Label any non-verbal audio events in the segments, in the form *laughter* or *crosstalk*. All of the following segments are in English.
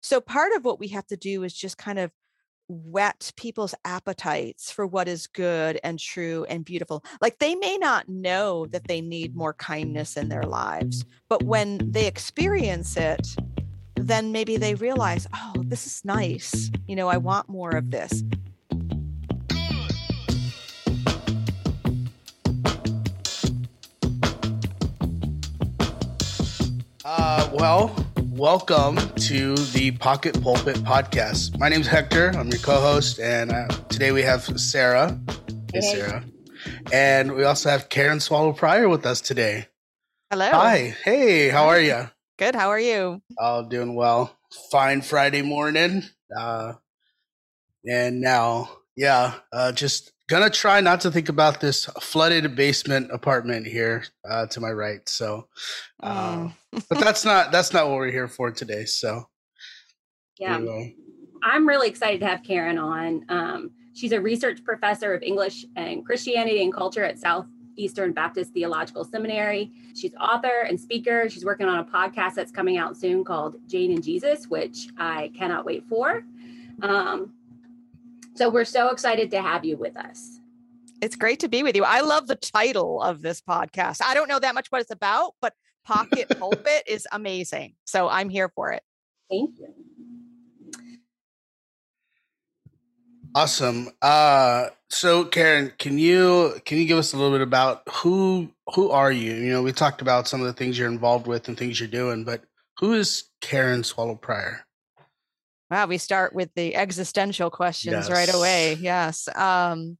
So part of what we have to do is just kind of whet people's appetites for what is good and true and beautiful. Like they may not know that they need more kindness in their lives, but when they experience it, then maybe they realize, oh, this is nice. You know, I want more of this. Uh, well, welcome to the Pocket Pulpit podcast. My name's Hector. I'm your co-host, and uh, today we have Sarah. Hey, hey, Sarah. And we also have Karen Swallow Pryor with us today. Hello. Hi. Hey, how are you? Good. How are you? All doing well. Fine Friday morning. Uh, and now, yeah, uh, just gonna try not to think about this flooded basement apartment here uh, to my right. So, uh, but that's not that's not what we're here for today. So, yeah, anyway. I'm really excited to have Karen on. Um, she's a research professor of English and Christianity and culture at Southeastern Baptist Theological Seminary. She's author and speaker. She's working on a podcast that's coming out soon called Jane and Jesus, which I cannot wait for. Um, so we're so excited to have you with us. It's great to be with you. I love the title of this podcast. I don't know that much what it's about, but Pocket *laughs* Pulpit is amazing. So I'm here for it. Thank you. Awesome. Uh so Karen, can you can you give us a little bit about who who are you? You know, we talked about some of the things you're involved with and things you're doing, but who is Karen Swallow Pryor? Wow, we start with the existential questions yes. right away. Yes. Um,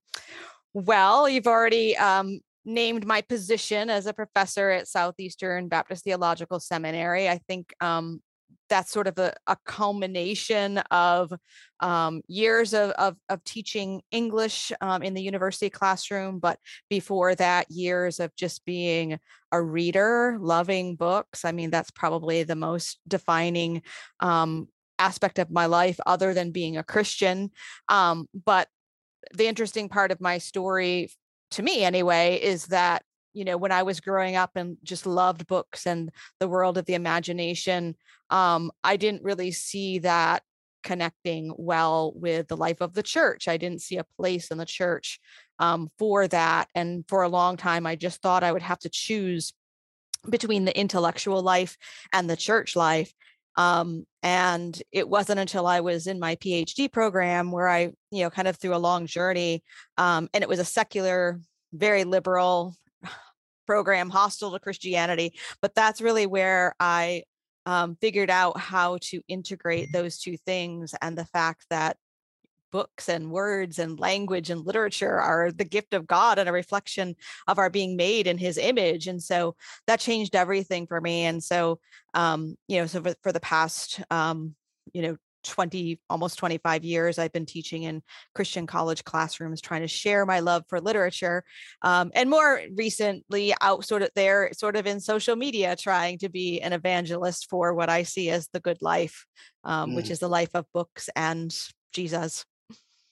well, you've already um, named my position as a professor at Southeastern Baptist Theological Seminary. I think um, that's sort of a, a culmination of um, years of, of, of, teaching English um, in the university classroom, but before that, years of just being a reader, loving books. I mean, that's probably the most defining um, aspect of my life other than being a Christian. Um, but the interesting part of my story, to me anyway, is that you know when i was growing up and just loved books and the world of the imagination um, i didn't really see that connecting well with the life of the church i didn't see a place in the church um, for that and for a long time i just thought i would have to choose between the intellectual life and the church life um, and it wasn't until I was in my PhD program where I, you know, kind of through a long journey, um, and it was a secular, very liberal *sighs* program, hostile to Christianity. But that's really where I um, figured out how to integrate those two things and the fact that books and words and language and literature are the gift of God and a reflection of our being made in his image. And so that changed everything for me. And so, um, you know, so for, for the past, um, you know, 20 almost 25 years i've been teaching in christian college classrooms trying to share my love for literature um, and more recently out sort of there sort of in social media trying to be an evangelist for what i see as the good life um, mm. which is the life of books and jesus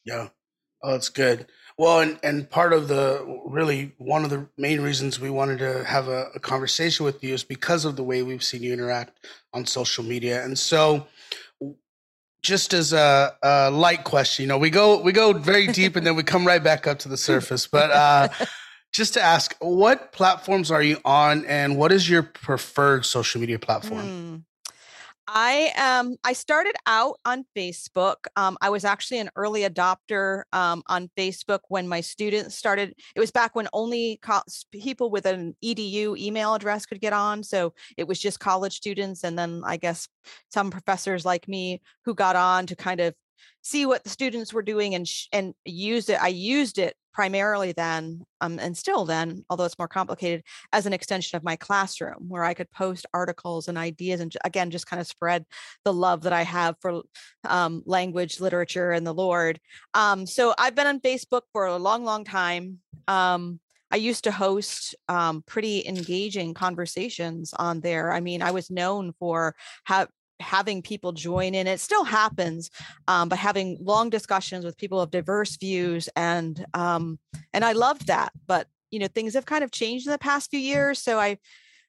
yeah. Oh, that's good. Well, and, and part of the really one of the main reasons we wanted to have a, a conversation with you is because of the way we've seen you interact on social media. And so, just as a, a light question, you know, we go we go very deep and then we come right back up to the surface. But uh, just to ask, what platforms are you on, and what is your preferred social media platform? Mm. I um I started out on Facebook. Um, I was actually an early adopter um, on Facebook when my students started. It was back when only co- people with an edu email address could get on, so it was just college students, and then I guess some professors like me who got on to kind of see what the students were doing and sh- and used it. I used it primarily then um, and still then although it's more complicated as an extension of my classroom where i could post articles and ideas and again just kind of spread the love that i have for um, language literature and the lord um, so i've been on facebook for a long long time um, I used to host um, pretty engaging conversations on there. I mean, I was known for ha- having people join in it still happens um, but having long discussions with people of diverse views and um, and i loved that but you know things have kind of changed in the past few years so i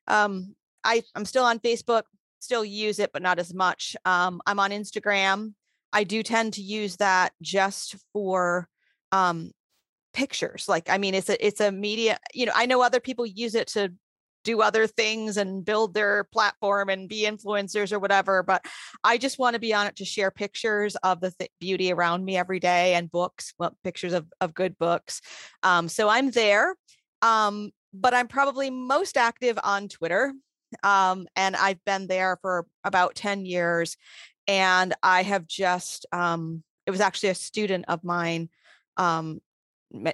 um, I, I'm still on Facebook, still use it, but not as much. Um, I'm on Instagram. I do tend to use that just for um, pictures. Like, I mean, it's a it's a media. You know, I know other people use it to do other things and build their platform and be influencers or whatever. But I just want to be on it to share pictures of the th- beauty around me every day and books, well, pictures of, of good books. Um, so I'm there. Um, but I'm probably most active on Twitter. Um, and I've been there for about 10 years. And I have just, um, it was actually a student of mine um,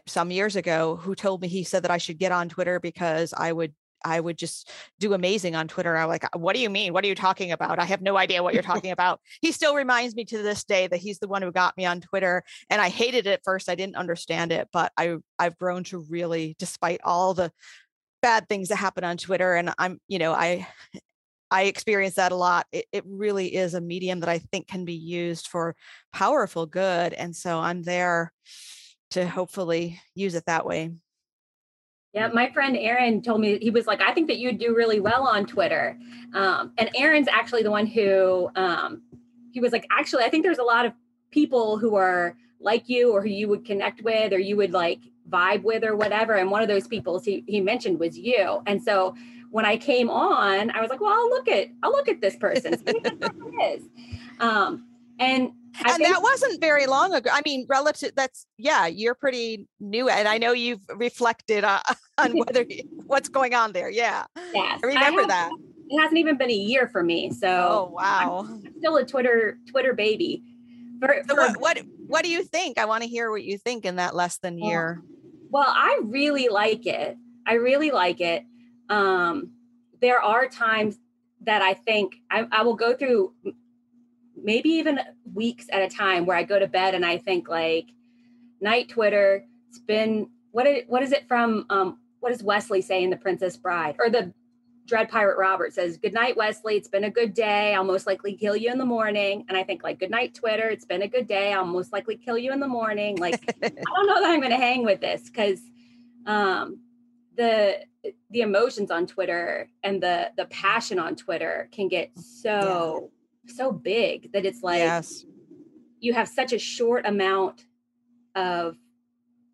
some years ago who told me he said that I should get on Twitter because I would I would just do amazing on Twitter. I'm like, what do you mean? What are you talking about? I have no idea what you're talking *laughs* about. He still reminds me to this day that he's the one who got me on Twitter. And I hated it at first. I didn't understand it, but I I've grown to really, despite all the bad things that happen on Twitter. And I'm, you know, I I experience that a lot. It, it really is a medium that I think can be used for powerful good. And so I'm there to hopefully use it that way. Yeah, my friend Aaron told me he was like, I think that you'd do really well on Twitter. Um, and Aaron's actually the one who um, he was like, actually, I think there's a lot of people who are like you or who you would connect with or you would like vibe with or whatever. And one of those people he, he mentioned was you. And so when I came on, I was like, well, I'll look at I'll look at this person. um, and I and that wasn't very long ago. I mean, relative. That's yeah. You're pretty new, and I know you've reflected uh, *laughs* on whether what's going on there. Yeah, yes, I remember I that. It hasn't even been a year for me, so oh wow, I'm still a Twitter Twitter baby. For, so what, what what do you think? I want to hear what you think in that less than year. Well, I really like it. I really like it. Um, there are times that I think I, I will go through maybe even weeks at a time where I go to bed and I think like night Twitter. It's been what is, what is it from um, what does Wesley say in The Princess Bride or the Dread Pirate Robert says, Good night, Wesley. It's been a good day. I'll most likely kill you in the morning. And I think, like, good night, Twitter. It's been a good day. I'll most likely kill you in the morning. Like, *laughs* I don't know that I'm gonna hang with this because um the the emotions on Twitter and the the passion on Twitter can get so so big that it's like yes. you have such a short amount of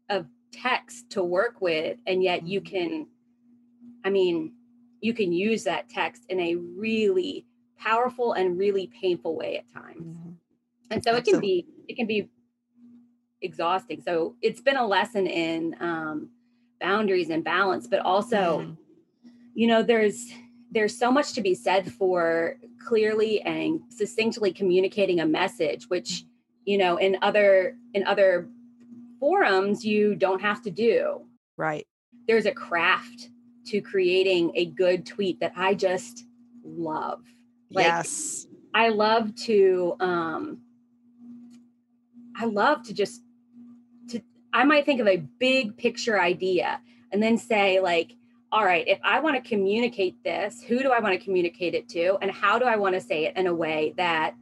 of text to work with and yet you mm-hmm. can i mean you can use that text in a really powerful and really painful way at times mm-hmm. and so it can be it can be exhausting so it's been a lesson in um, boundaries and balance but also mm-hmm. you know there's there's so much to be said for clearly and succinctly communicating a message which you know in other in other forums you don't have to do. Right. There's a craft to creating a good tweet that i just love. Like, yes. I love to um i love to just to i might think of a big picture idea and then say like all right, if I want to communicate this, who do I want to communicate it to? And how do I want to say it in a way that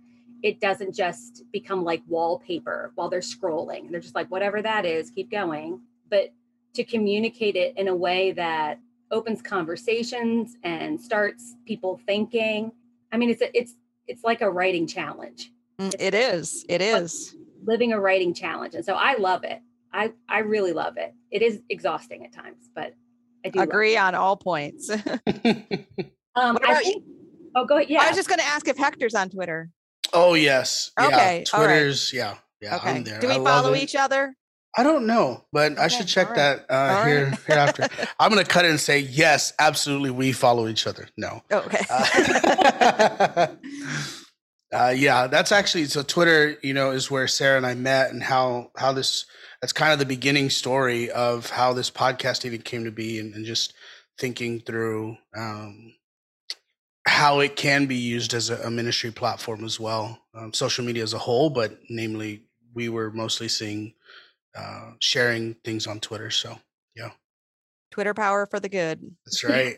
it doesn't just become like wallpaper while they're scrolling? And they're just like, whatever that is, keep going. But to communicate it in a way that opens conversations and starts people thinking. I mean, it's a, it's it's like a writing challenge. Mm, it is. It is living a writing challenge, and so I love it. I I really love it. It is exhausting at times, but I do agree on all points. *laughs* *laughs* um, I think, oh, go ahead. Yeah, I was just going to ask if Hector's on Twitter. Oh yes. Okay. Yeah. Twitter's. Right. Yeah. Yeah. Okay. I'm there. Do we I follow each other? I don't know, but okay. I should check right. that uh, here right. hereafter. *laughs* I'm going to cut it and say yes, absolutely. We follow each other. No. Oh, okay. Uh, uh, yeah, that's actually so. Twitter, you know, is where Sarah and I met, and how how this that's kind of the beginning story of how this podcast even came to be and, and just thinking through um, how it can be used as a, a ministry platform as well um, social media as a whole but namely we were mostly seeing uh, sharing things on twitter so yeah twitter power for the good that's right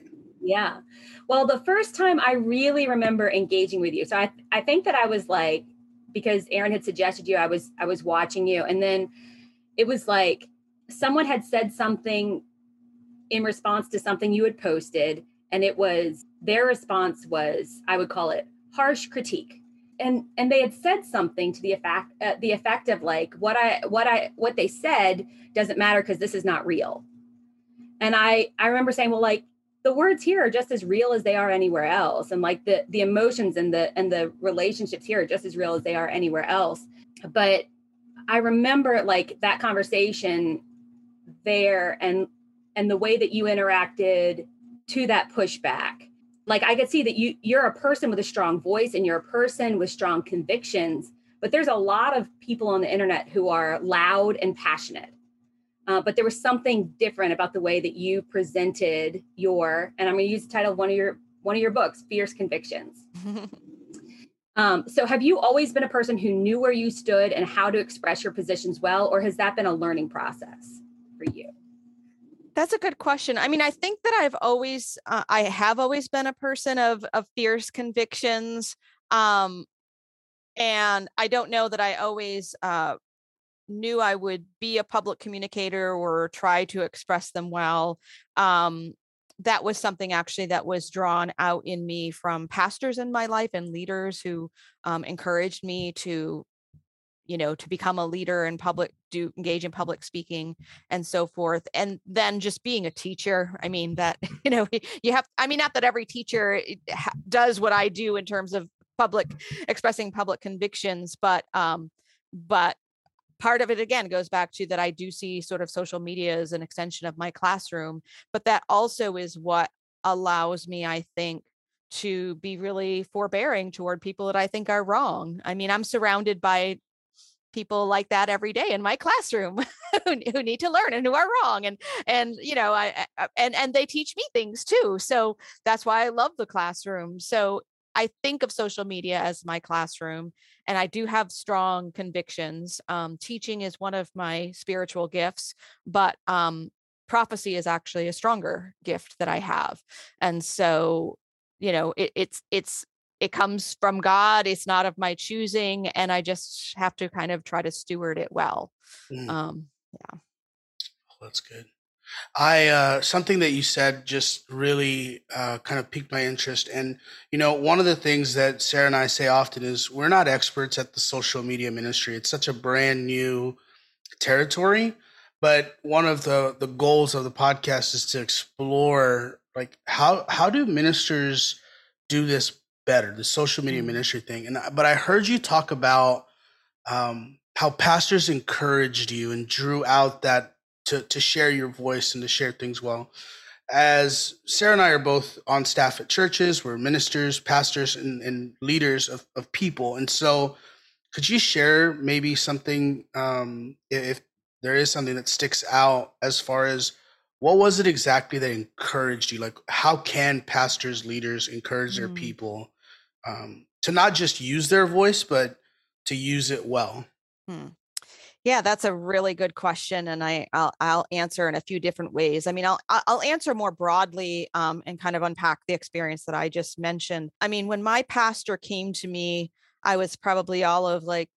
yeah well the first time i really remember engaging with you so i i think that i was like because aaron had suggested you i was i was watching you and then it was like someone had said something in response to something you had posted and it was their response was, I would call it harsh critique. And, and they had said something to the effect uh, the effect of like what I what I what they said doesn't matter because this is not real. And I I remember saying, well, like the words here are just as real as they are anywhere else. And like the the emotions and the and the relationships here are just as real as they are anywhere else. But i remember like that conversation there and and the way that you interacted to that pushback. Like i could see that you you're a person with a strong voice and you're a person with strong convictions but there's a lot of people on the internet who are loud and passionate uh, but there was something different about the way that you presented your, and I'm going to use the title of one of your one of your books, Fierce Convictions. *laughs* um, so, have you always been a person who knew where you stood and how to express your positions well, or has that been a learning process for you? That's a good question. I mean, I think that I've always, uh, I have always been a person of of fierce convictions, um, and I don't know that I always uh, knew I would be a public communicator or try to express them well. Um, that was something actually that was drawn out in me from pastors in my life and leaders who um, encouraged me to you know to become a leader in public do engage in public speaking and so forth and then just being a teacher i mean that *laughs* you know you have i mean not that every teacher eh, does what i do in terms of public expressing public convictions but um but part of it again goes back to that I do see sort of social media as an extension of my classroom, but that also is what allows me, I think, to be really forbearing toward people that I think are wrong. I mean, I'm surrounded by people like that every day in my classroom *laughs* who, who need to learn and who are wrong and and you know I, I and and they teach me things too so that's why i love the classroom so I think of social media as my classroom, and I do have strong convictions. Um, teaching is one of my spiritual gifts, but um, prophecy is actually a stronger gift that I have. And so, you know, it, it's it's it comes from God. It's not of my choosing, and I just have to kind of try to steward it well. Mm. Um, yeah. Oh, that's good. I uh, something that you said just really uh, kind of piqued my interest, and you know, one of the things that Sarah and I say often is we're not experts at the social media ministry. It's such a brand new territory, but one of the the goals of the podcast is to explore like how how do ministers do this better, the social media mm. ministry thing. And but I heard you talk about um, how pastors encouraged you and drew out that to to share your voice and to share things well. As Sarah and I are both on staff at churches, we're ministers, pastors, and, and leaders of, of people. And so, could you share maybe something, um, if there is something that sticks out as far as what was it exactly that encouraged you? Like, how can pastors, leaders encourage their mm. people um, to not just use their voice, but to use it well? Hmm. Yeah, that's a really good question, and I I'll, I'll answer in a few different ways. I mean, I'll I'll answer more broadly um, and kind of unpack the experience that I just mentioned. I mean, when my pastor came to me, I was probably all of like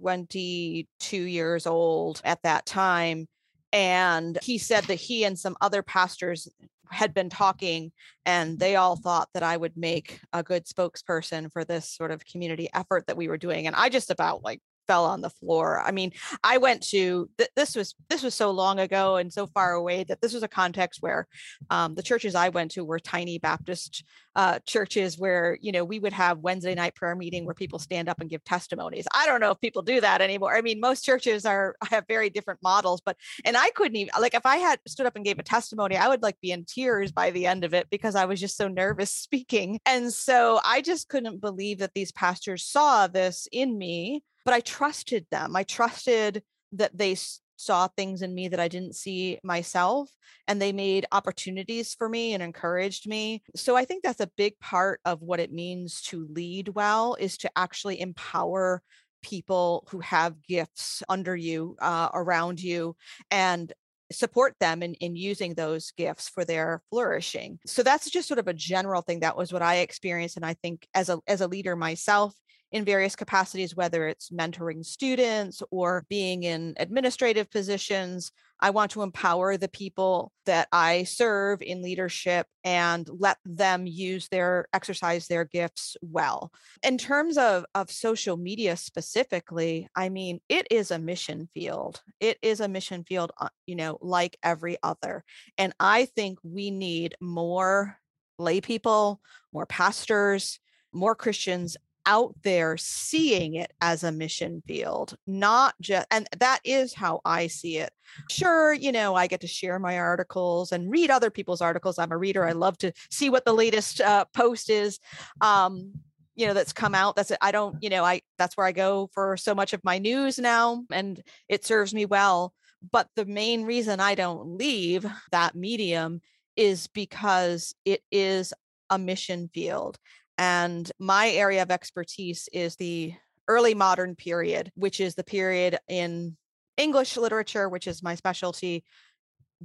22 years old at that time, and he said that he and some other pastors had been talking and they all thought that I would make a good spokesperson for this sort of community effort that we were doing and I just about like fell on the floor. I mean, I went to th- this was this was so long ago and so far away that this was a context where um, the churches I went to were tiny Baptist uh, churches where you know we would have Wednesday night prayer meeting where people stand up and give testimonies. I don't know if people do that anymore. I mean, most churches are *laughs* have very different models, but and I couldn't even like if I had stood up and gave a testimony, I would like be in tears by the end of it because I was just so nervous *laughs* speaking. And so I just couldn't believe that these pastors saw this in me but I trusted them. I trusted that they saw things in me that I didn't see myself and they made opportunities for me and encouraged me. So I think that's a big part of what it means to lead well is to actually empower people who have gifts under you, uh, around you, and support them in, in using those gifts for their flourishing. So that's just sort of a general thing. That was what I experienced. And I think as a as a leader myself in various capacities, whether it's mentoring students or being in administrative positions. I want to empower the people that I serve in leadership and let them use their exercise their gifts well. In terms of, of social media specifically, I mean, it is a mission field. It is a mission field, uh, you know, like every other. And I think we need more lay people, more pastors, more Christians out there seeing it as a mission field, not just, and that is how I see it. Sure, you know, I get to share my articles and read other people's articles. I'm a reader. I love to see what the latest uh, post is. Um, you know that's come out that's it i don't you know i that's where i go for so much of my news now and it serves me well but the main reason i don't leave that medium is because it is a mission field and my area of expertise is the early modern period, which is the period in English literature, which is my specialty,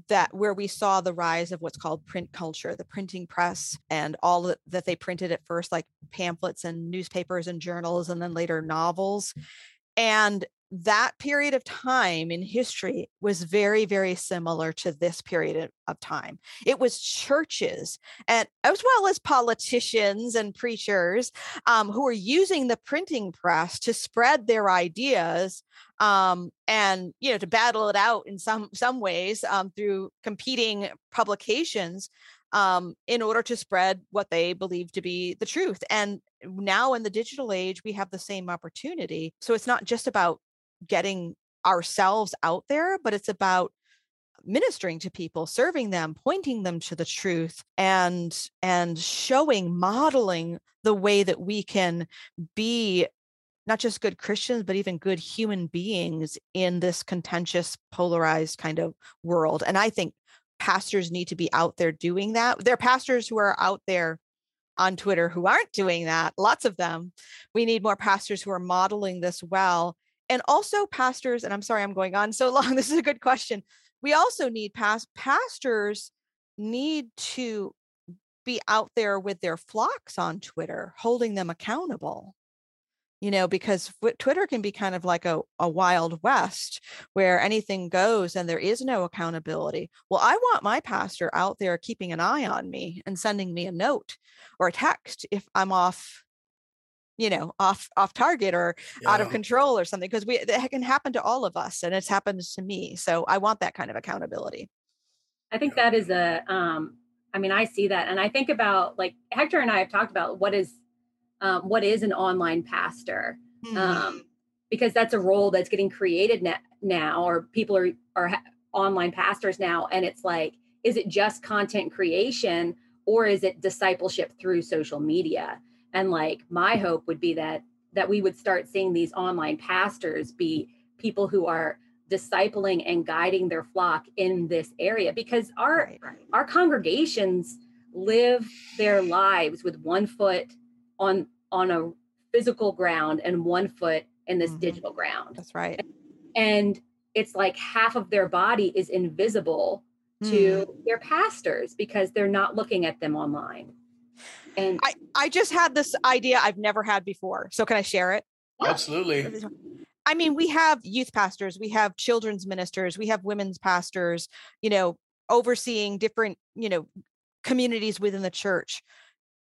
that where we saw the rise of what's called print culture, the printing press, and all that they printed at first, like pamphlets and newspapers and journals, and then later novels. And that period of time in history was very very similar to this period of time it was churches and as well as politicians and preachers um, who were using the printing press to spread their ideas um, and you know to battle it out in some some ways um, through competing publications um, in order to spread what they believe to be the truth. And now in the digital age, we have the same opportunity. So it's not just about getting ourselves out there, but it's about ministering to people serving them pointing them to the truth and and showing modeling the way that we can be not just good christians but even good human beings in this contentious polarized kind of world. And i think pastors need to be out there doing that. There are pastors who are out there on twitter who aren't doing that lots of them. We need more pastors who are modeling this well and also pastors and i'm sorry i'm going on so *laughs* long this is a good question we also need past pastors need to be out there with their flocks on twitter holding them accountable you know because twitter can be kind of like a, a wild west where anything goes and there is no accountability. Well i want my pastor out there keeping an eye on me and sending me a note or a text if i'm off you know off off target or yeah. out of control or something because we it can happen to all of us and it's happened to me so i want that kind of accountability i think that is a um i mean i see that and i think about like hector and i have talked about what is um, what is an online pastor mm-hmm. um because that's a role that's getting created now or people are are ha- online pastors now and it's like is it just content creation or is it discipleship through social media and like my hope would be that that we would start seeing these online pastors be people who are discipling and guiding their flock in this area because our right, right. our congregations live their lives with one foot on on a physical ground and one foot in this mm-hmm. digital ground that's right and it's like half of their body is invisible mm. to their pastors because they're not looking at them online and I, I just had this idea I've never had before. So can I share it? Absolutely. I mean, we have youth pastors, we have children's ministers, we have women's pastors, you know, overseeing different, you know, communities within the church.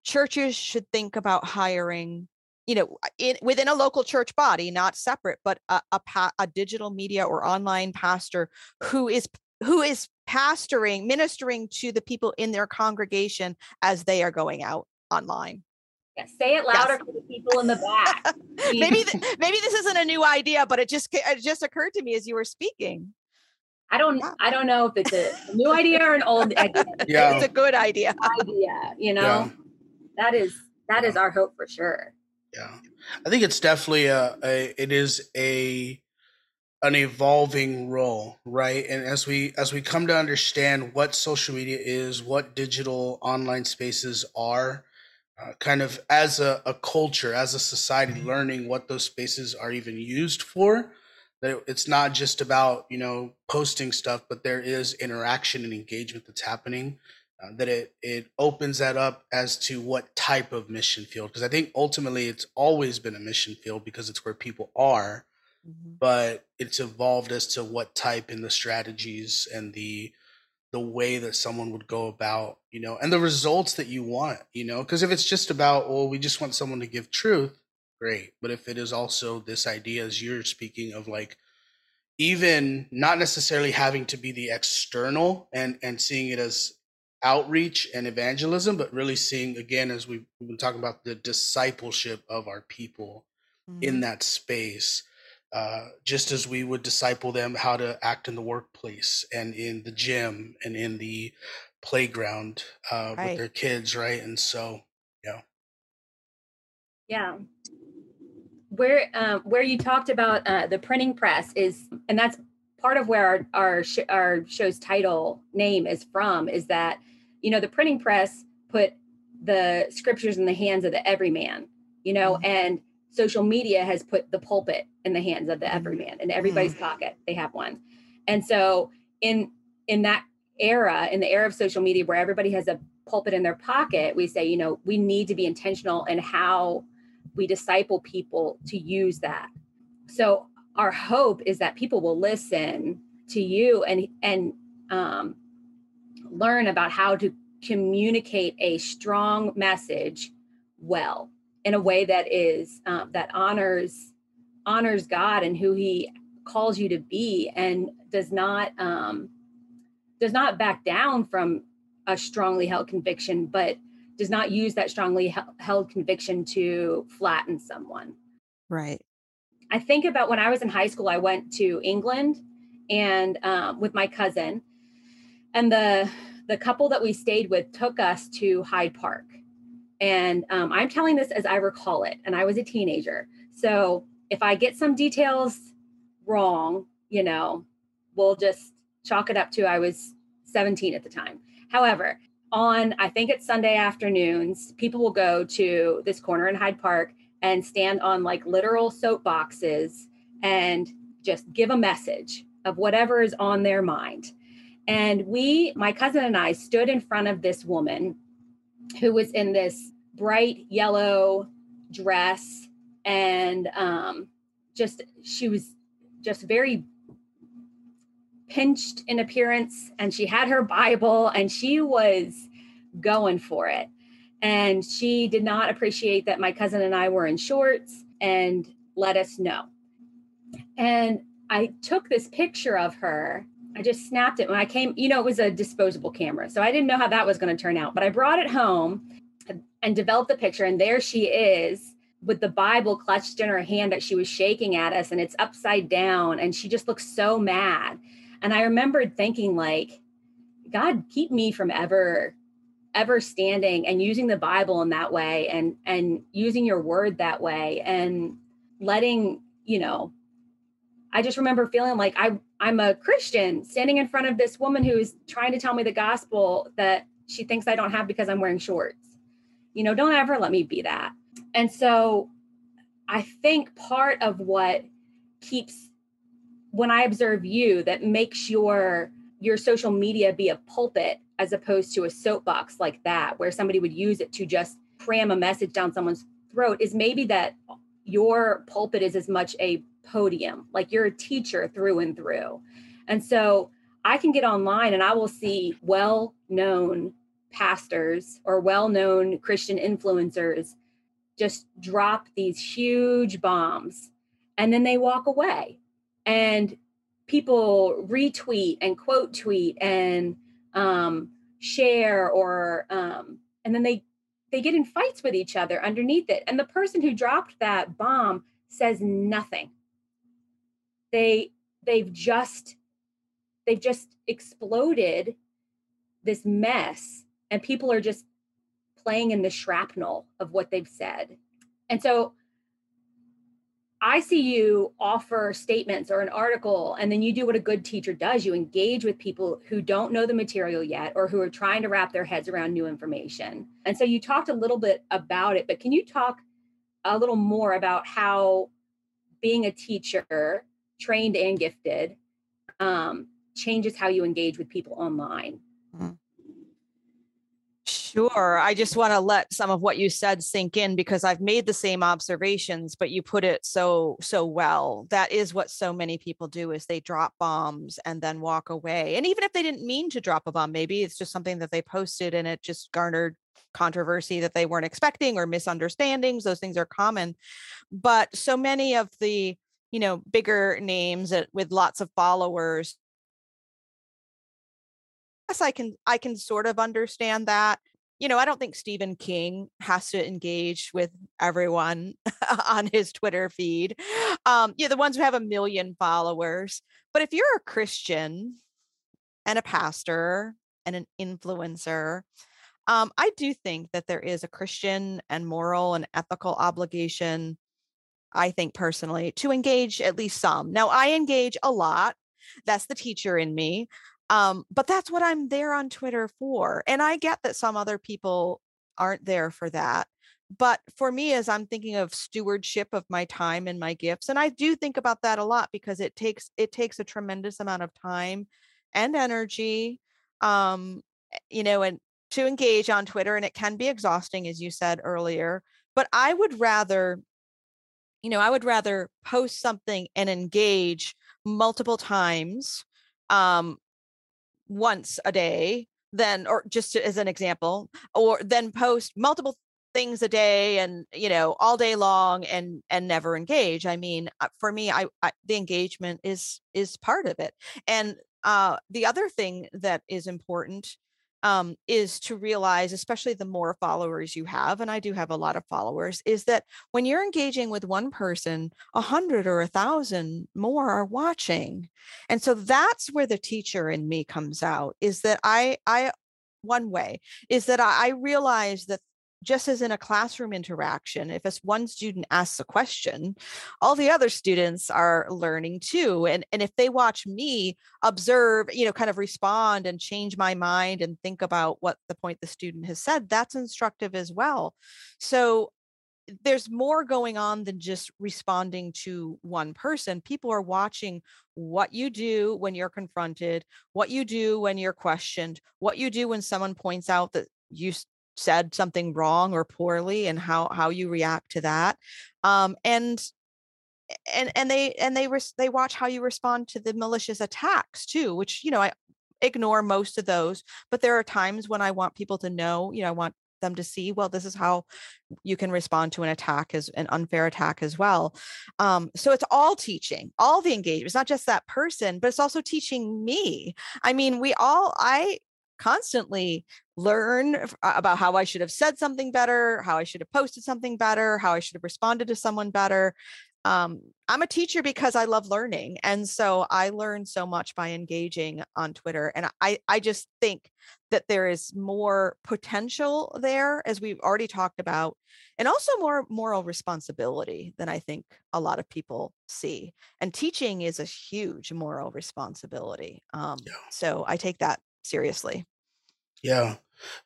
Churches should think about hiring, you know, in within a local church body, not separate, but a, a, a digital media or online pastor who is who is pastoring, ministering to the people in their congregation as they are going out online. Yeah, say it louder yes. for the people in the back. *laughs* maybe th- maybe this isn't a new idea, but it just it just occurred to me as you were speaking. I don't yeah. I don't know if it's a new idea or an old idea. *laughs* Yeah. It's a good idea. Idea, you know. Yeah. That is that is our hope for sure. Yeah. I think it's definitely a, a it is a an evolving role right and as we as we come to understand what social media is what digital online spaces are uh, kind of as a, a, culture, as a society, mm-hmm. learning what those spaces are even used for. That it's not just about you know posting stuff, but there is interaction and engagement that's happening uh, that it it opens that up as to what type of mission field because i think ultimately it's always been a mission field because it's where people are mm-hmm. but it's evolved as to what type and the strategies and the the way that someone would go about you know and the results that you want you know because if it's just about well we just want someone to give truth great but if it is also this idea as you're speaking of like even not necessarily having to be the external and and seeing it as outreach and evangelism, but really seeing again, as we've been talking about the discipleship of our people mm-hmm. in that space. Uh, just as we would disciple them how to act in the workplace and in the gym and in the playground uh, right. with their kids, right? And so, yeah, yeah. Where um, where you talked about uh, the printing press is, and that's part of where our our, sh- our show's title name is from. Is that you know the printing press put the scriptures in the hands of the everyman you know mm-hmm. and social media has put the pulpit in the hands of the mm-hmm. everyman in everybody's mm-hmm. pocket they have one and so in in that era in the era of social media where everybody has a pulpit in their pocket we say you know we need to be intentional in how we disciple people to use that so our hope is that people will listen to you and and um, learn about how to communicate a strong message well in a way that is um, that honors honors God and who He calls you to be, and does not um, does not back down from a strongly held conviction, but does not use that strongly held conviction to flatten someone. Right. I think about when I was in high school, I went to England and um, with my cousin, and the the couple that we stayed with took us to Hyde Park. And um, I'm telling this as I recall it, and I was a teenager. So if I get some details wrong, you know, we'll just chalk it up to I was 17 at the time. However, on I think it's Sunday afternoons, people will go to this corner in Hyde Park and stand on like literal soapboxes and just give a message of whatever is on their mind. And we, my cousin and I, stood in front of this woman who was in this bright yellow dress and um, just, she was just very pinched in appearance and she had her Bible and she was going for it. And she did not appreciate that my cousin and I were in shorts and let us know. And I took this picture of her I just snapped it when I came. You know, it was a disposable camera. So I didn't know how that was going to turn out. But I brought it home and developed the picture. And there she is with the Bible clutched in her hand that she was shaking at us. And it's upside down. And she just looks so mad. And I remembered thinking, like, God, keep me from ever ever standing and using the bible in that way and and using your word that way and letting you know I just remember feeling like I I'm a Christian standing in front of this woman who is trying to tell me the gospel that she thinks I don't have because I'm wearing shorts. You know, don't ever let me be that. And so I think part of what keeps when I observe you that makes your your social media be a pulpit as opposed to a soapbox like that where somebody would use it to just cram a message down someone's throat is maybe that your pulpit is as much a podium like you're a teacher through and through and so i can get online and i will see well known pastors or well known christian influencers just drop these huge bombs and then they walk away. And people retweet and quote tweet and um, share or um, and then they they get in fights with each other underneath it. And the person who dropped that bomb says nothing. They they've just they've just exploded this mess and people are just playing in the shrapnel of what they've said and so I see you offer statements or an article, and then you do what a good teacher does. You engage with people who don't know the material yet or who are trying to wrap their heads around new information. And so you talked a little bit about it, but can you talk a little more about how being a teacher trained and gifted um, changes how you engage with people online. Mm-hmm. Sure. I just want to let some of what you said sink in because I've made the same observations, but you put it so so well. That is what so many people do is they drop bombs and then walk away. And even if they didn't mean to drop a bomb, maybe it's just something that they posted and it just garnered controversy that they weren't expecting or misunderstandings. Those things are common. But so many of the, you know, bigger names with lots of followers yes, I can I can sort of understand that. You know, I don't think Stephen King has to engage with everyone *laughs* on his Twitter feed. Um, yeah, the ones who have a million followers. But if you're a Christian and a pastor and an influencer, um, I do think that there is a Christian and moral and ethical obligation, I think personally, to engage at least some. Now, I engage a lot. That's the teacher in me. Um, but that's what I'm there on Twitter for. And I get that some other people aren't there for that. But for me, as I'm thinking of stewardship of my time and my gifts, and I do think about that a lot because it takes it takes a tremendous amount of time and energy, um, eh, you know, and to engage on Twitter, and it can be exhausting, as you said earlier. But I would rather, you know, I would rather post something and engage multiple times um, once a day then or just as an example or then post multiple things a day and you know all day long and and never engage. I mean uh, for me I, I the engagement is is part of it. And uh the other thing that is important um, is to realize, especially the more followers you have, and I do have a lot of followers, is that when you're engaging with one person, a hundred or a thousand more are watching. And so that's where the teacher in me comes out is that I, I, one way is that I, I realize that just as in a classroom interaction, if one student asks a question, all the other students are learning too. And, and if they watch me observe, you know, kind of respond and change my mind and think about what the point the student has said, that's instructive as well. So there's more going on than just responding to one person. People are watching what you do when you're confronted, what you do when you're questioned, what you do when someone points out that you said something wrong or poorly and how how you react to that um and and and they and they res- they watch how you respond to the malicious attacks too which you know i ignore most of those but there are times when i want people to know you know i want them to see well this is how you can respond to an attack as an unfair attack as well um, so it's all teaching all the engagement it's not just that person but it's also teaching me. I mean we all i constantly learn about how I should have said something better, how I should have posted something better, how I should have responded to someone better. Um, I'm a teacher because I love learning. And so I learn so much by engaging on Twitter. And I, I just think that there is more potential there, as we've already talked about, and also more moral responsibility than I think a lot of people see. And teaching is a huge moral responsibility. Um, yeah. So I take that seriously. Yeah.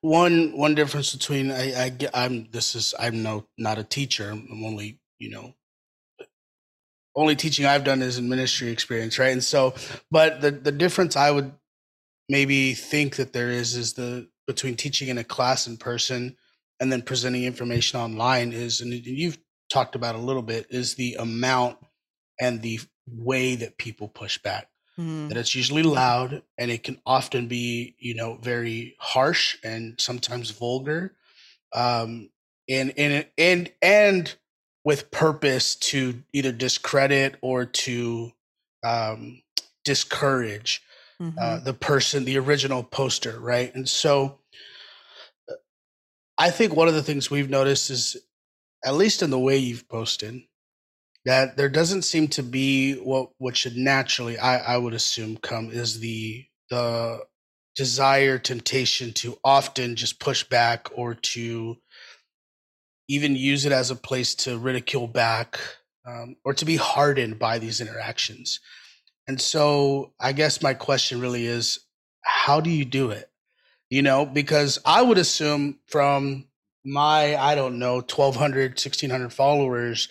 One one difference between I, I I'm this is I'm no not a teacher. I'm only, you know, only teaching I've done is in ministry experience, right? And so but the the difference I would maybe think that there is is the between teaching in a class in person and then presenting information online is and you've talked about a little bit is the amount and the way that people push back mm. that it's usually loud and it can often be you know very harsh and sometimes vulgar um and and and and with purpose to either discredit or to um discourage uh, mm-hmm. uh, the person the original poster right and so uh, i think one of the things we've noticed is at least in the way you've posted that there doesn't seem to be what what should naturally I, I would assume come is the the desire temptation to often just push back or to even use it as a place to ridicule back um, or to be hardened by these interactions. And so i guess my question really is how do you do it? You know because i would assume from my i don't know 1200 1600 followers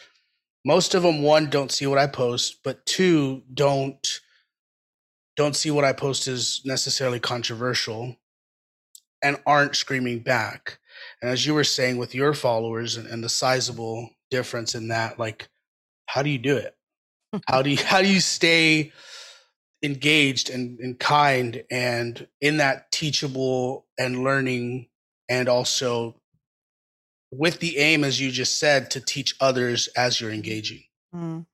most of them one don't see what i post but two don't don't see what i post as necessarily controversial and aren't screaming back. And as you were saying with your followers and, and the sizable difference in that, like, how do you do it? *laughs* how do you how do you stay engaged and, and kind and in that teachable and learning and also with the aim as you just said to teach others as you're engaging mm.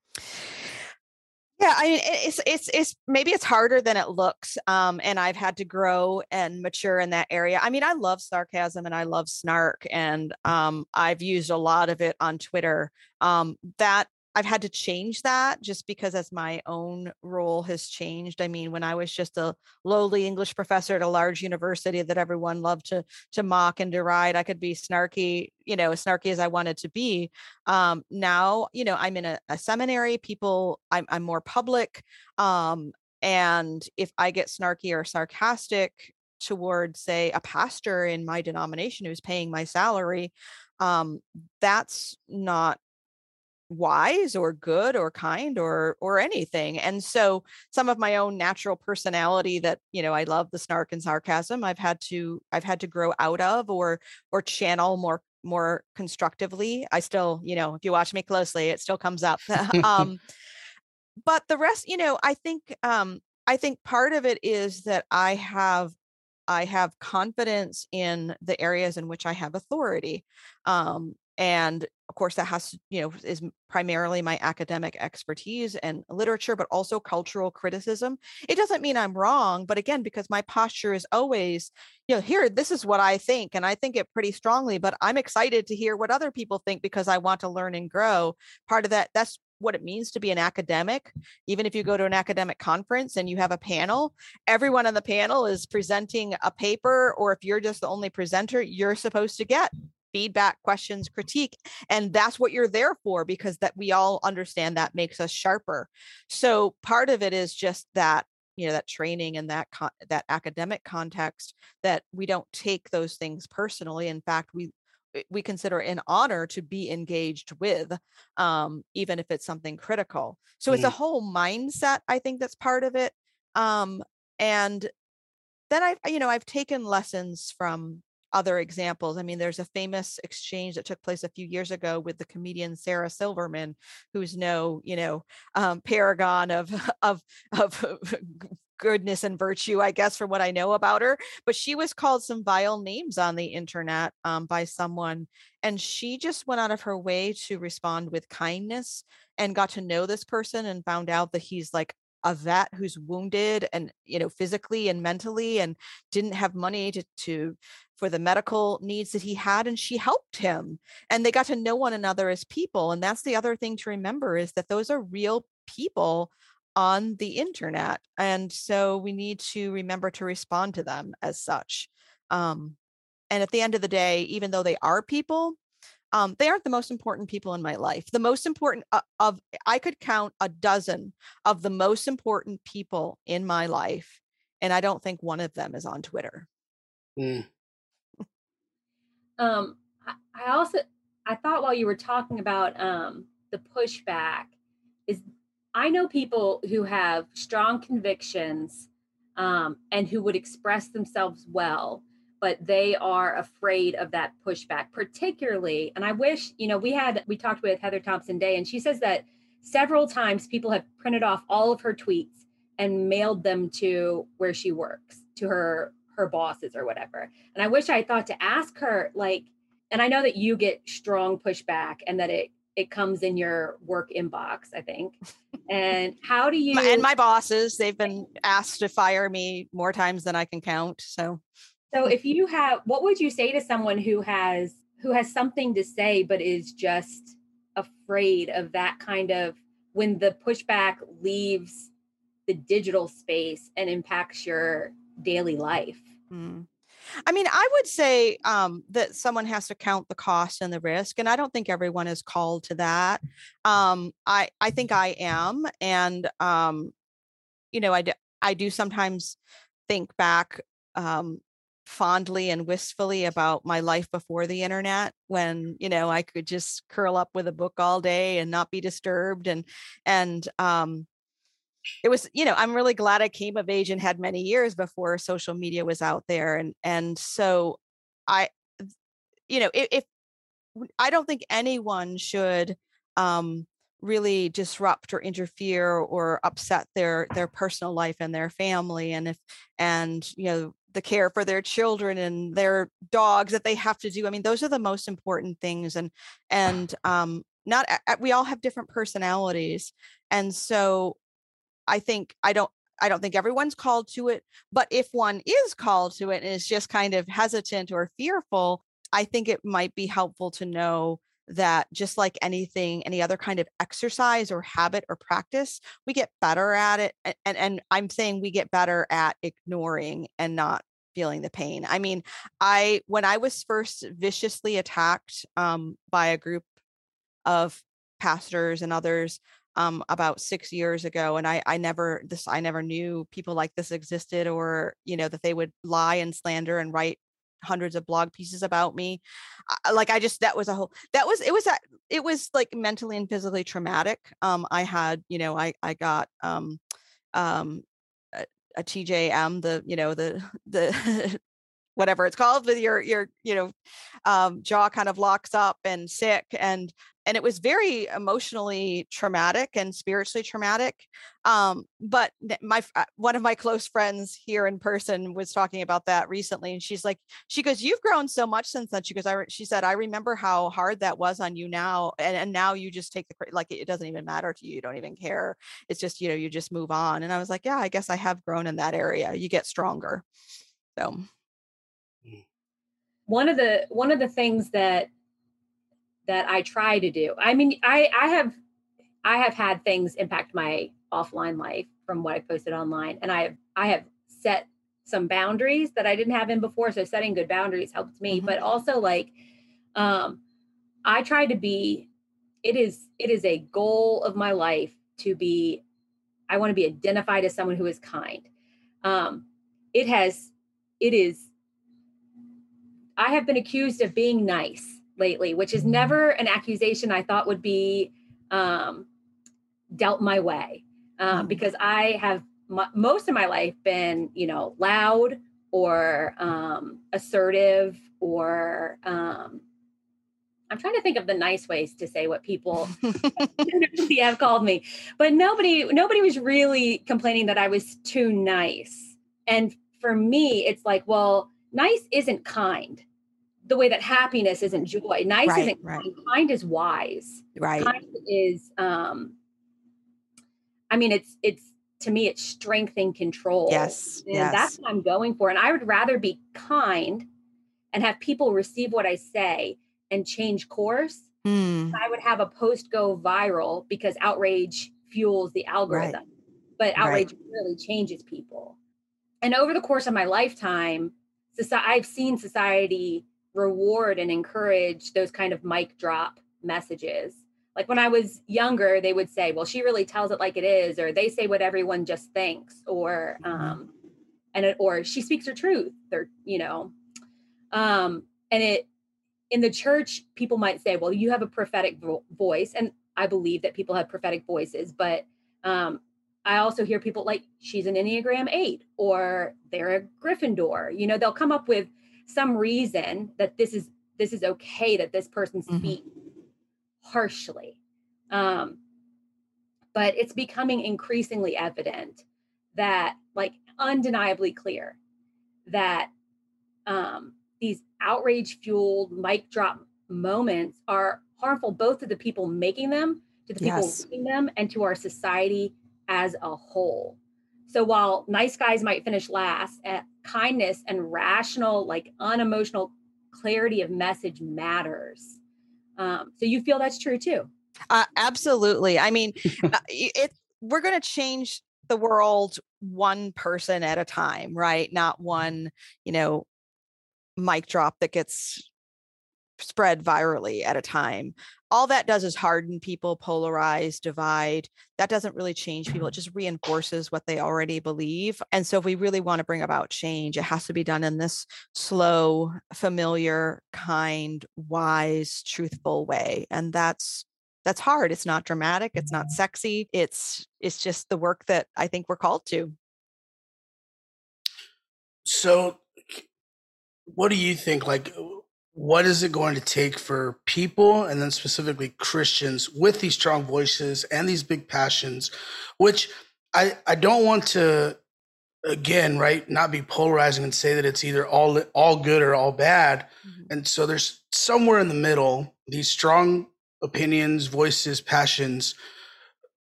Yeah, I mean, it's it's it's maybe it's harder than it looks, um, and I've had to grow and mature in that area. I mean, I love sarcasm and I love snark, and um, I've used a lot of it on Twitter. Um, that I've had to change that just because as my own role has changed. I mean, when I was just a lowly English professor at a large university that everyone loved to to mock and deride, I could be snarky, you know, as snarky as I wanted to be. Um, now, you know, I'm in a, a seminary. People, I'm, I'm more public, um, and if I get snarky or sarcastic towards, say, a pastor in my denomination who's paying my salary, um, that's not wise or good or kind or or anything and so some of my own natural personality that you know i love the snark and sarcasm i've had to i've had to grow out of or or channel more more constructively i still you know if you watch me closely it still comes up *laughs* *laughs* um but the rest you know i think um i think part of it is that i have I have confidence in the areas in which I have authority. Um, and of course that has you know is primarily my academic expertise and literature but also cultural criticism. It doesn't mean i'm wrong but again because my posture is always you know here this is what i think and i think it pretty strongly but i'm excited to hear what other people think because i want to learn and grow. Part of that that's what it means to be an academic. Even if you go to an academic conference and you have a panel everyone on the panel is presenting a paper or if you're just the only presenter you're supposed to get feedback questions critique and that's what you're there for because that we all understand that makes us sharper so part of it is just that you know that training and that con- that academic context that we don't take those things personally in fact we we consider an honor to be engaged with um, even if it's something critical so mm-hmm. it's a mm. whole mindset i think that's part of it um, and then i've you know i've taken lessons from other examples. I mean, there's a famous exchange that took place a few years ago with the comedian Sarah Silverman, who's no, you know, um, paragon of *laughs* of of *laughs* goodness and virtue, I guess, from what I know about her. But she was called some vile names on the internet um, by someone, and she just went out of her way to respond with kindness and got to know this person and found out that he's like a vet who's wounded and you know physically and mentally and didn't have money to to for the medical needs that he had and she helped him and they got to know one another as people and that's the other thing to remember is that those are real people on the internet and so we need to remember to respond to them as such um, and at the end of the day even though they are people um, they aren't the most important people in my life. The most important uh, of I could count a dozen of the most important people in my life, and I don't think one of them is on Twitter. Mm. um, I, I also I thought while you were talking about um, the pushback is I know people who have strong convictions um, and who would express themselves well but they are afraid of that pushback, particularly. And I wish, you know, we had, we talked with Heather Thompson Day, and she says that several times people have printed off all of her tweets and mailed them to where she works, to her her bosses or whatever. And I wish I thought to ask her, like, and I know that you get strong pushback and that it it comes in your work inbox, I think. And how do *laughs* you and my bosses, they've been asked to fire me more times than I can count. So so if you have what would you say to someone who has who has something to say but is just afraid of that kind of when the pushback leaves the digital space and impacts your daily life? Mm. I mean, I would say um, that someone has to count the cost and the risk, and I don't think everyone is called to that. Um, I I think I am, and um, you know, I do, I do sometimes think back um, fondly and wistfully about my life before the internet when you know i could just curl up with a book all day and not be disturbed and and um it was you know i'm really glad i came of age and had many years before social media was out there and and so i you know if, if i don't think anyone should um really disrupt or interfere or upset their their personal life and their family and if and you know the care for their children and their dogs that they have to do i mean those are the most important things and and um not we all have different personalities and so i think i don't i don't think everyone's called to it but if one is called to it and is just kind of hesitant or fearful i think it might be helpful to know that just like anything any other kind of exercise or habit or practice we get better at it and and i'm saying we get better at ignoring and not feeling the pain. I mean i when i was first viciously attacked um, by a group of pastors and others um, about six years ago and I, I never this i never knew people like this existed or you know that they would lie and slander and write hundreds of blog pieces about me. Like i just that was a whole that was it was a, it was like mentally and physically traumatic. Um i had you know i i got um um a, a tjm the you know the *laughs* the whatever it's called with your your you know um, jaw kind of locks up and sick and and it was very emotionally traumatic and spiritually traumatic um, but my uh, one of my close friends here in person was talking about that recently and she's like she goes you've grown so much since then she goes I she said I remember how hard that was on you now and, and now you just take the like it doesn't even matter to you you don't even care it's just you know you just move on and I was like yeah I guess I have grown in that area you get stronger so one of the one of the things that that I try to do. I mean, I I have I have had things impact my offline life from what I posted online, and I have I have set some boundaries that I didn't have in before. So setting good boundaries helped me, mm-hmm. but also like um I try to be it is it is a goal of my life to be I want to be identified as someone who is kind. Um it has it is I have been accused of being nice lately, which is never an accusation I thought would be um, dealt my way um, mm-hmm. because I have m- most of my life been, you know, loud or um, assertive or um, I'm trying to think of the nice ways to say what people *laughs* *laughs* have called me, but nobody nobody was really complaining that I was too nice. And for me, it's like, well, nice isn't kind. The way that happiness isn't joy. Nice right, isn't right. kind. Kind is wise. Right. Kind is um i mean it's it's to me it's strength and control. Yes and yes. that's what i'm going for. And i would rather be kind and have people receive what i say and change course mm. i would have a post go viral because outrage fuels the algorithm. Right. but outrage really changes people. And over the course of my lifetime society, I've seen society reward and encourage those kind of mic drop messages. Like when I was younger, they would say, "Well, she really tells it like it is," or "They say what everyone just thinks," or mm-hmm. um, and it, or she speaks her truth, or you know, um, and it in the church, people might say, "Well, you have a prophetic vo- voice," and I believe that people have prophetic voices, but um, I also hear people like, "She's an Enneagram Eight, or they're a Gryffindor." You know, they'll come up with some reason that this is this is okay that this person speaks mm-hmm. harshly um but it's becoming increasingly evident that like undeniably clear that um these outrage fueled mic drop moments are harmful both to the people making them to the people yes. reading them and to our society as a whole so while nice guys might finish last, uh, kindness and rational, like unemotional clarity of message matters. Um, so you feel that's true too? Uh, absolutely. I mean, uh, *laughs* it. We're going to change the world one person at a time, right? Not one, you know, mic drop that gets spread virally at a time. All that does is harden people, polarize, divide. That doesn't really change people. It mm-hmm. just reinforces what they already believe. And so, if we really want to bring about change, it has to be done in this slow, familiar, kind, wise, truthful way. And that's that's hard it's not dramatic it's not sexy it's it's just the work that i think we're called to so what do you think like what is it going to take for people and then specifically christians with these strong voices and these big passions which i i don't want to again right not be polarizing and say that it's either all all good or all bad mm-hmm. and so there's somewhere in the middle these strong opinions voices passions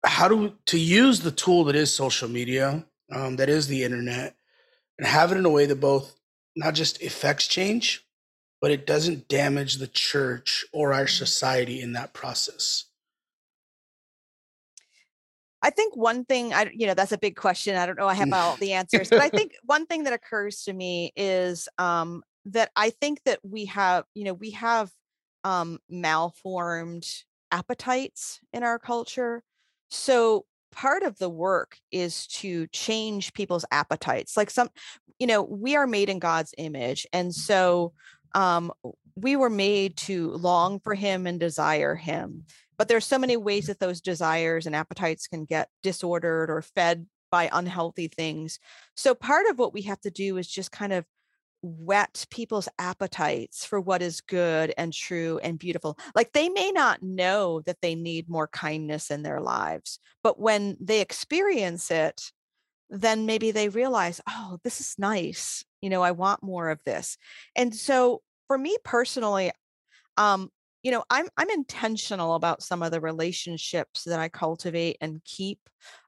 how do to use the tool that is social media um, that is the internet and have it in a way that both not just affects change but it doesn't damage the church or our society in that process I think one thing I you know that's a big question. I don't know I have all the *laughs* answers, but I think one thing that occurs to me is um, that I think that we have you know we have um, malformed appetites in our culture. So part of the work is to change people's appetites. Like some you know we are made in God's image, and so um, we were made to long for Him and desire Him but there's so many ways that those desires and appetites can get disordered or fed by unhealthy things. So part of what we have to do is just kind of whet people's appetites for what is good and true and beautiful. Like they may not know that they need more kindness in their lives but when they experience it then maybe they realize oh this is nice. You know i want more of this. And so for me personally um you know i'm i'm intentional about some of the relationships that i cultivate and keep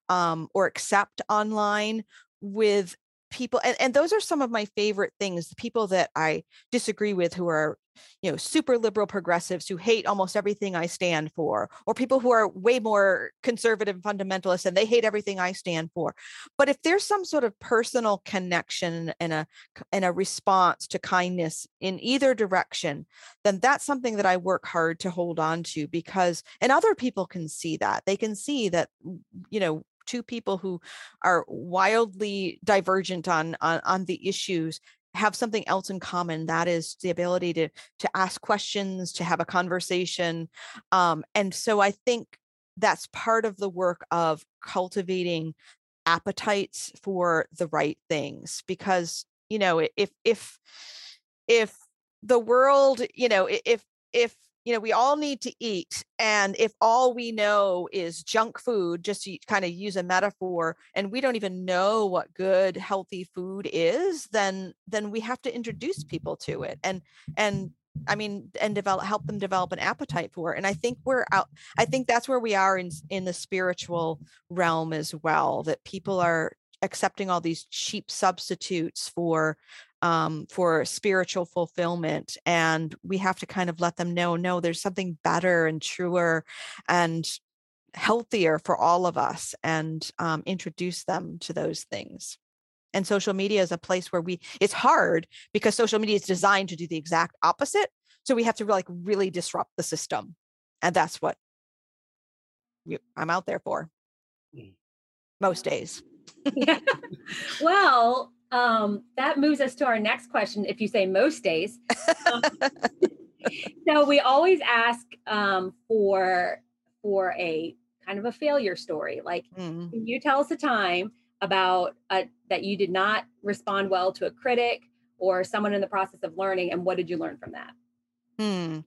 um, or accept online with people and, and those are some of my favorite things the people that i disagree with who are you know super liberal progressives who hate almost everything i stand for or people who are way more conservative fundamentalists and they hate everything i stand for. But if there's some sort of personal connection and a and a response to kindness in either direction then that's something that i work hard to hold on to because and other people can see that. They can see that you know two people who are wildly divergent on, on on the issues have something else in common that is the ability to to ask questions to have a conversation um, and so i think that's part of the work of cultivating appetites for the right things because you know if if if the world you know if if you know we all need to eat and if all we know is junk food just to kind of use a metaphor and we don't even know what good healthy food is then then we have to introduce people to it and and I mean, and develop help them develop an appetite for it. And I think we're out. I think that's where we are in in the spiritual realm as well. That people are accepting all these cheap substitutes for um, for spiritual fulfillment. And we have to kind of let them know no, there's something better and truer and healthier for all of us and um, introduce them to those things. And social media is a place where we, it's hard because social media is designed to do the exact opposite. So we have to like really disrupt the system. And that's what I'm out there for mm. most days. *laughs* yeah. Well, um, that moves us to our next question. If you say most days, um, *laughs* so we always ask um, for for a kind of a failure story. Like, mm. can you tell us a time about a, that you did not respond well to a critic or someone in the process of learning, and what did you learn from that? Hmm.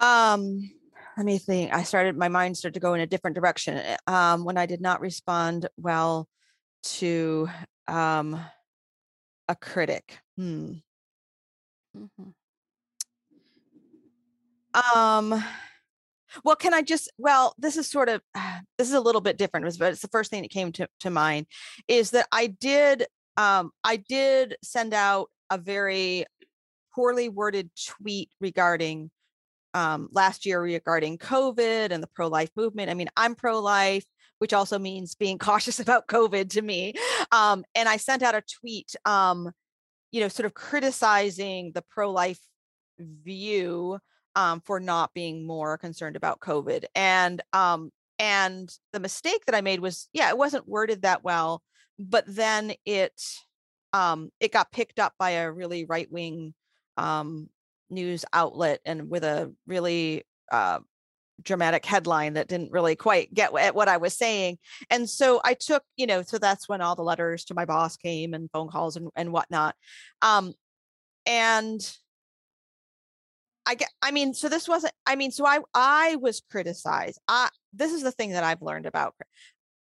Um, let me think. I started. My mind started to go in a different direction eh, um, when I did not respond well to um, a critic. Hmm. Mm-hmm. Um, well, can I just, well, this is sort of, this is a little bit different, but it's the first thing that came to, to mind is that I did, um, I did send out a very poorly worded tweet regarding um, last year regarding COVID and the pro life movement. I mean, I'm pro life which also means being *laughs* cautious about COVID to me. Um, and I sent out a tweet, um, you know, sort of criticizing the pro life view um, for not being more concerned about COVID. And um, and the mistake that I made was, yeah, it wasn't worded that well, but then it um, it got picked up by a really right wing um, news outlet and with a really uh, dramatic headline that didn't really quite get at what I was saying. And so I took, you know, so that's when all the letters to my boss came and phone calls and, and whatnot. Um, and I get, I mean, so this wasn't, I mean, so I, I was criticized. I, this is the thing that I've learned about.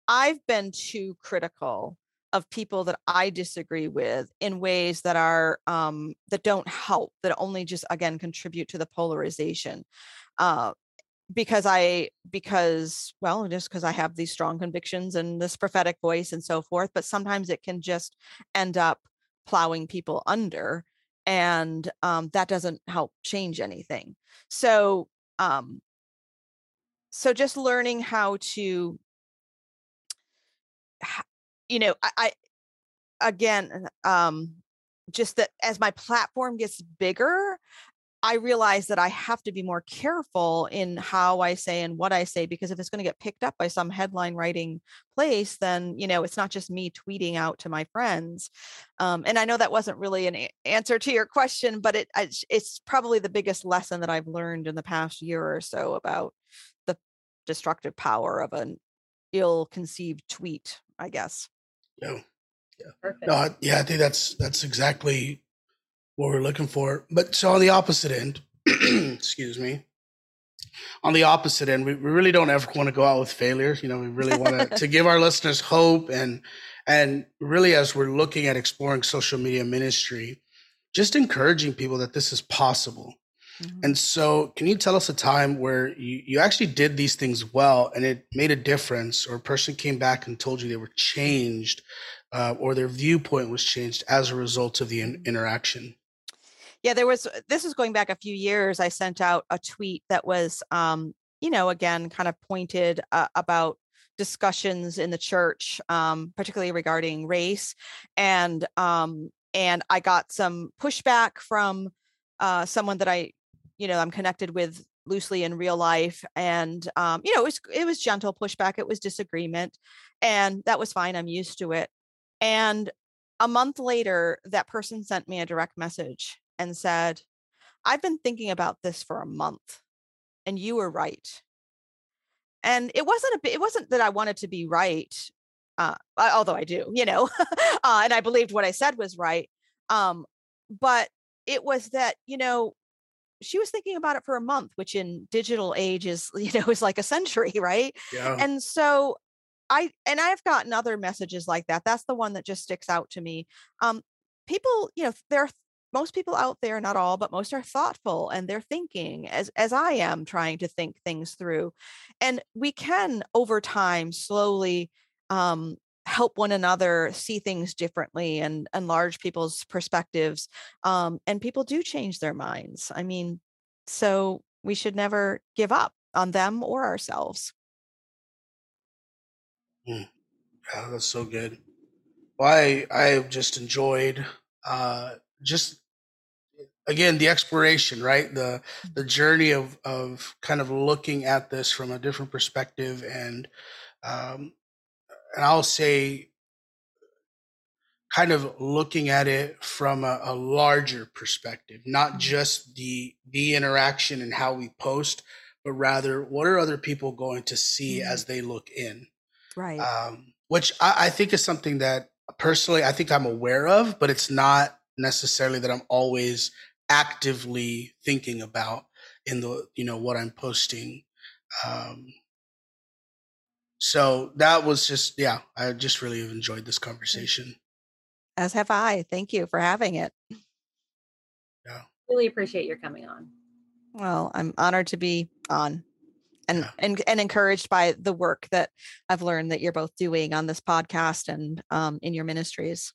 I've been too critical of people that I disagree with in ways that are um, that don't help, that only just again contribute to the polarization. Uh, because I because well, just because I have these strong convictions and this prophetic voice and so forth, but sometimes it can just end up plowing people under, and um, that doesn't help change anything. So um, so just learning how to you know, I, I again, um, just that as my platform gets bigger, I realize that I have to be more careful in how I say and what I say because if it's going to get picked up by some headline writing place, then you know it's not just me tweeting out to my friends. Um, and I know that wasn't really an a- answer to your question, but it it's probably the biggest lesson that I've learned in the past year or so about the destructive power of an ill-conceived tweet. I guess. Yeah. Yeah. Perfect. No, yeah, I think that's that's exactly what we're looking for. But so on the opposite end, *clears throat* excuse me. On the opposite end, we, we really don't ever want to go out with failure. You know, we really want *laughs* to give our listeners hope and and really as we're looking at exploring social media ministry, just encouraging people that this is possible. Mm-hmm. And so, can you tell us a time where you, you actually did these things well and it made a difference, or a person came back and told you they were changed, uh, or their viewpoint was changed as a result of the in- interaction? Yeah, there was, this is going back a few years. I sent out a tweet that was, um, you know, again, kind of pointed uh, about discussions in the church, um, particularly regarding race. And, um, and I got some pushback from uh, someone that I you know i'm connected with loosely in real life and um, you know it was it was gentle pushback it was disagreement and that was fine i'm used to it and a month later that person sent me a direct message and said i've been thinking about this for a month and you were right. And it wasn't a it wasn't that i wanted to be right uh, although i do you know *laughs* uh, and i believed what i said was right um, but it was that you know she was thinking about it for a month which in digital age is *laughs* you know is like a century right? Yeah. and so i and i've gotten other messages like that that's the one that just sticks out to me. Um people you know there most people out there not all but most are thoughtful and they're thinking as as i am trying to think things through and we can over time slowly um help one another see things differently and enlarge people's perspectives um, and people do change their minds. I mean so we should never give up on them or ourselves. Mm. that's so good. Well i i just enjoyed uh just again the exploration right the the journey of of kind of looking at this from a different perspective and um and I'll say kind of looking at it from a, a, larger perspective, not mm-hmm. just the the interaction and how we post, but rather what are other people going to see mm-hmm. as they look in, right? Um, which I, I think is something that personally I think I'm aware of, but it's not necessarily that I'm always actively thinking about in the you know what I'm posting. Um, so that was just yeah i just really enjoyed this conversation. As have i. Thank you for having it. Yeah. Really appreciate your coming on. Well i'm honored to be on and, yeah. and and encouraged by the work that i've learned that you're both doing on this podcast and um, in your ministries.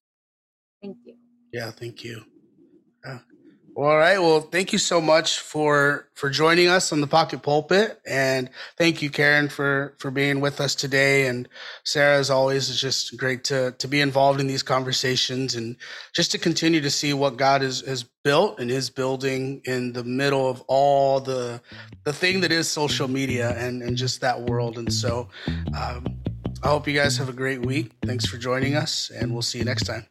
Thank you yeah thank you yeah. All right. Well, thank you so much for for joining us on the Pocket Pulpit, and thank you, Karen, for for being with us today. And Sarah, as always, it's just great to to be involved in these conversations and just to continue to see what God has has built and is building in the middle of all the the thing that is social media and and just that world. And so, um, I hope you guys have a great week. Thanks for joining us, and we'll see you next time.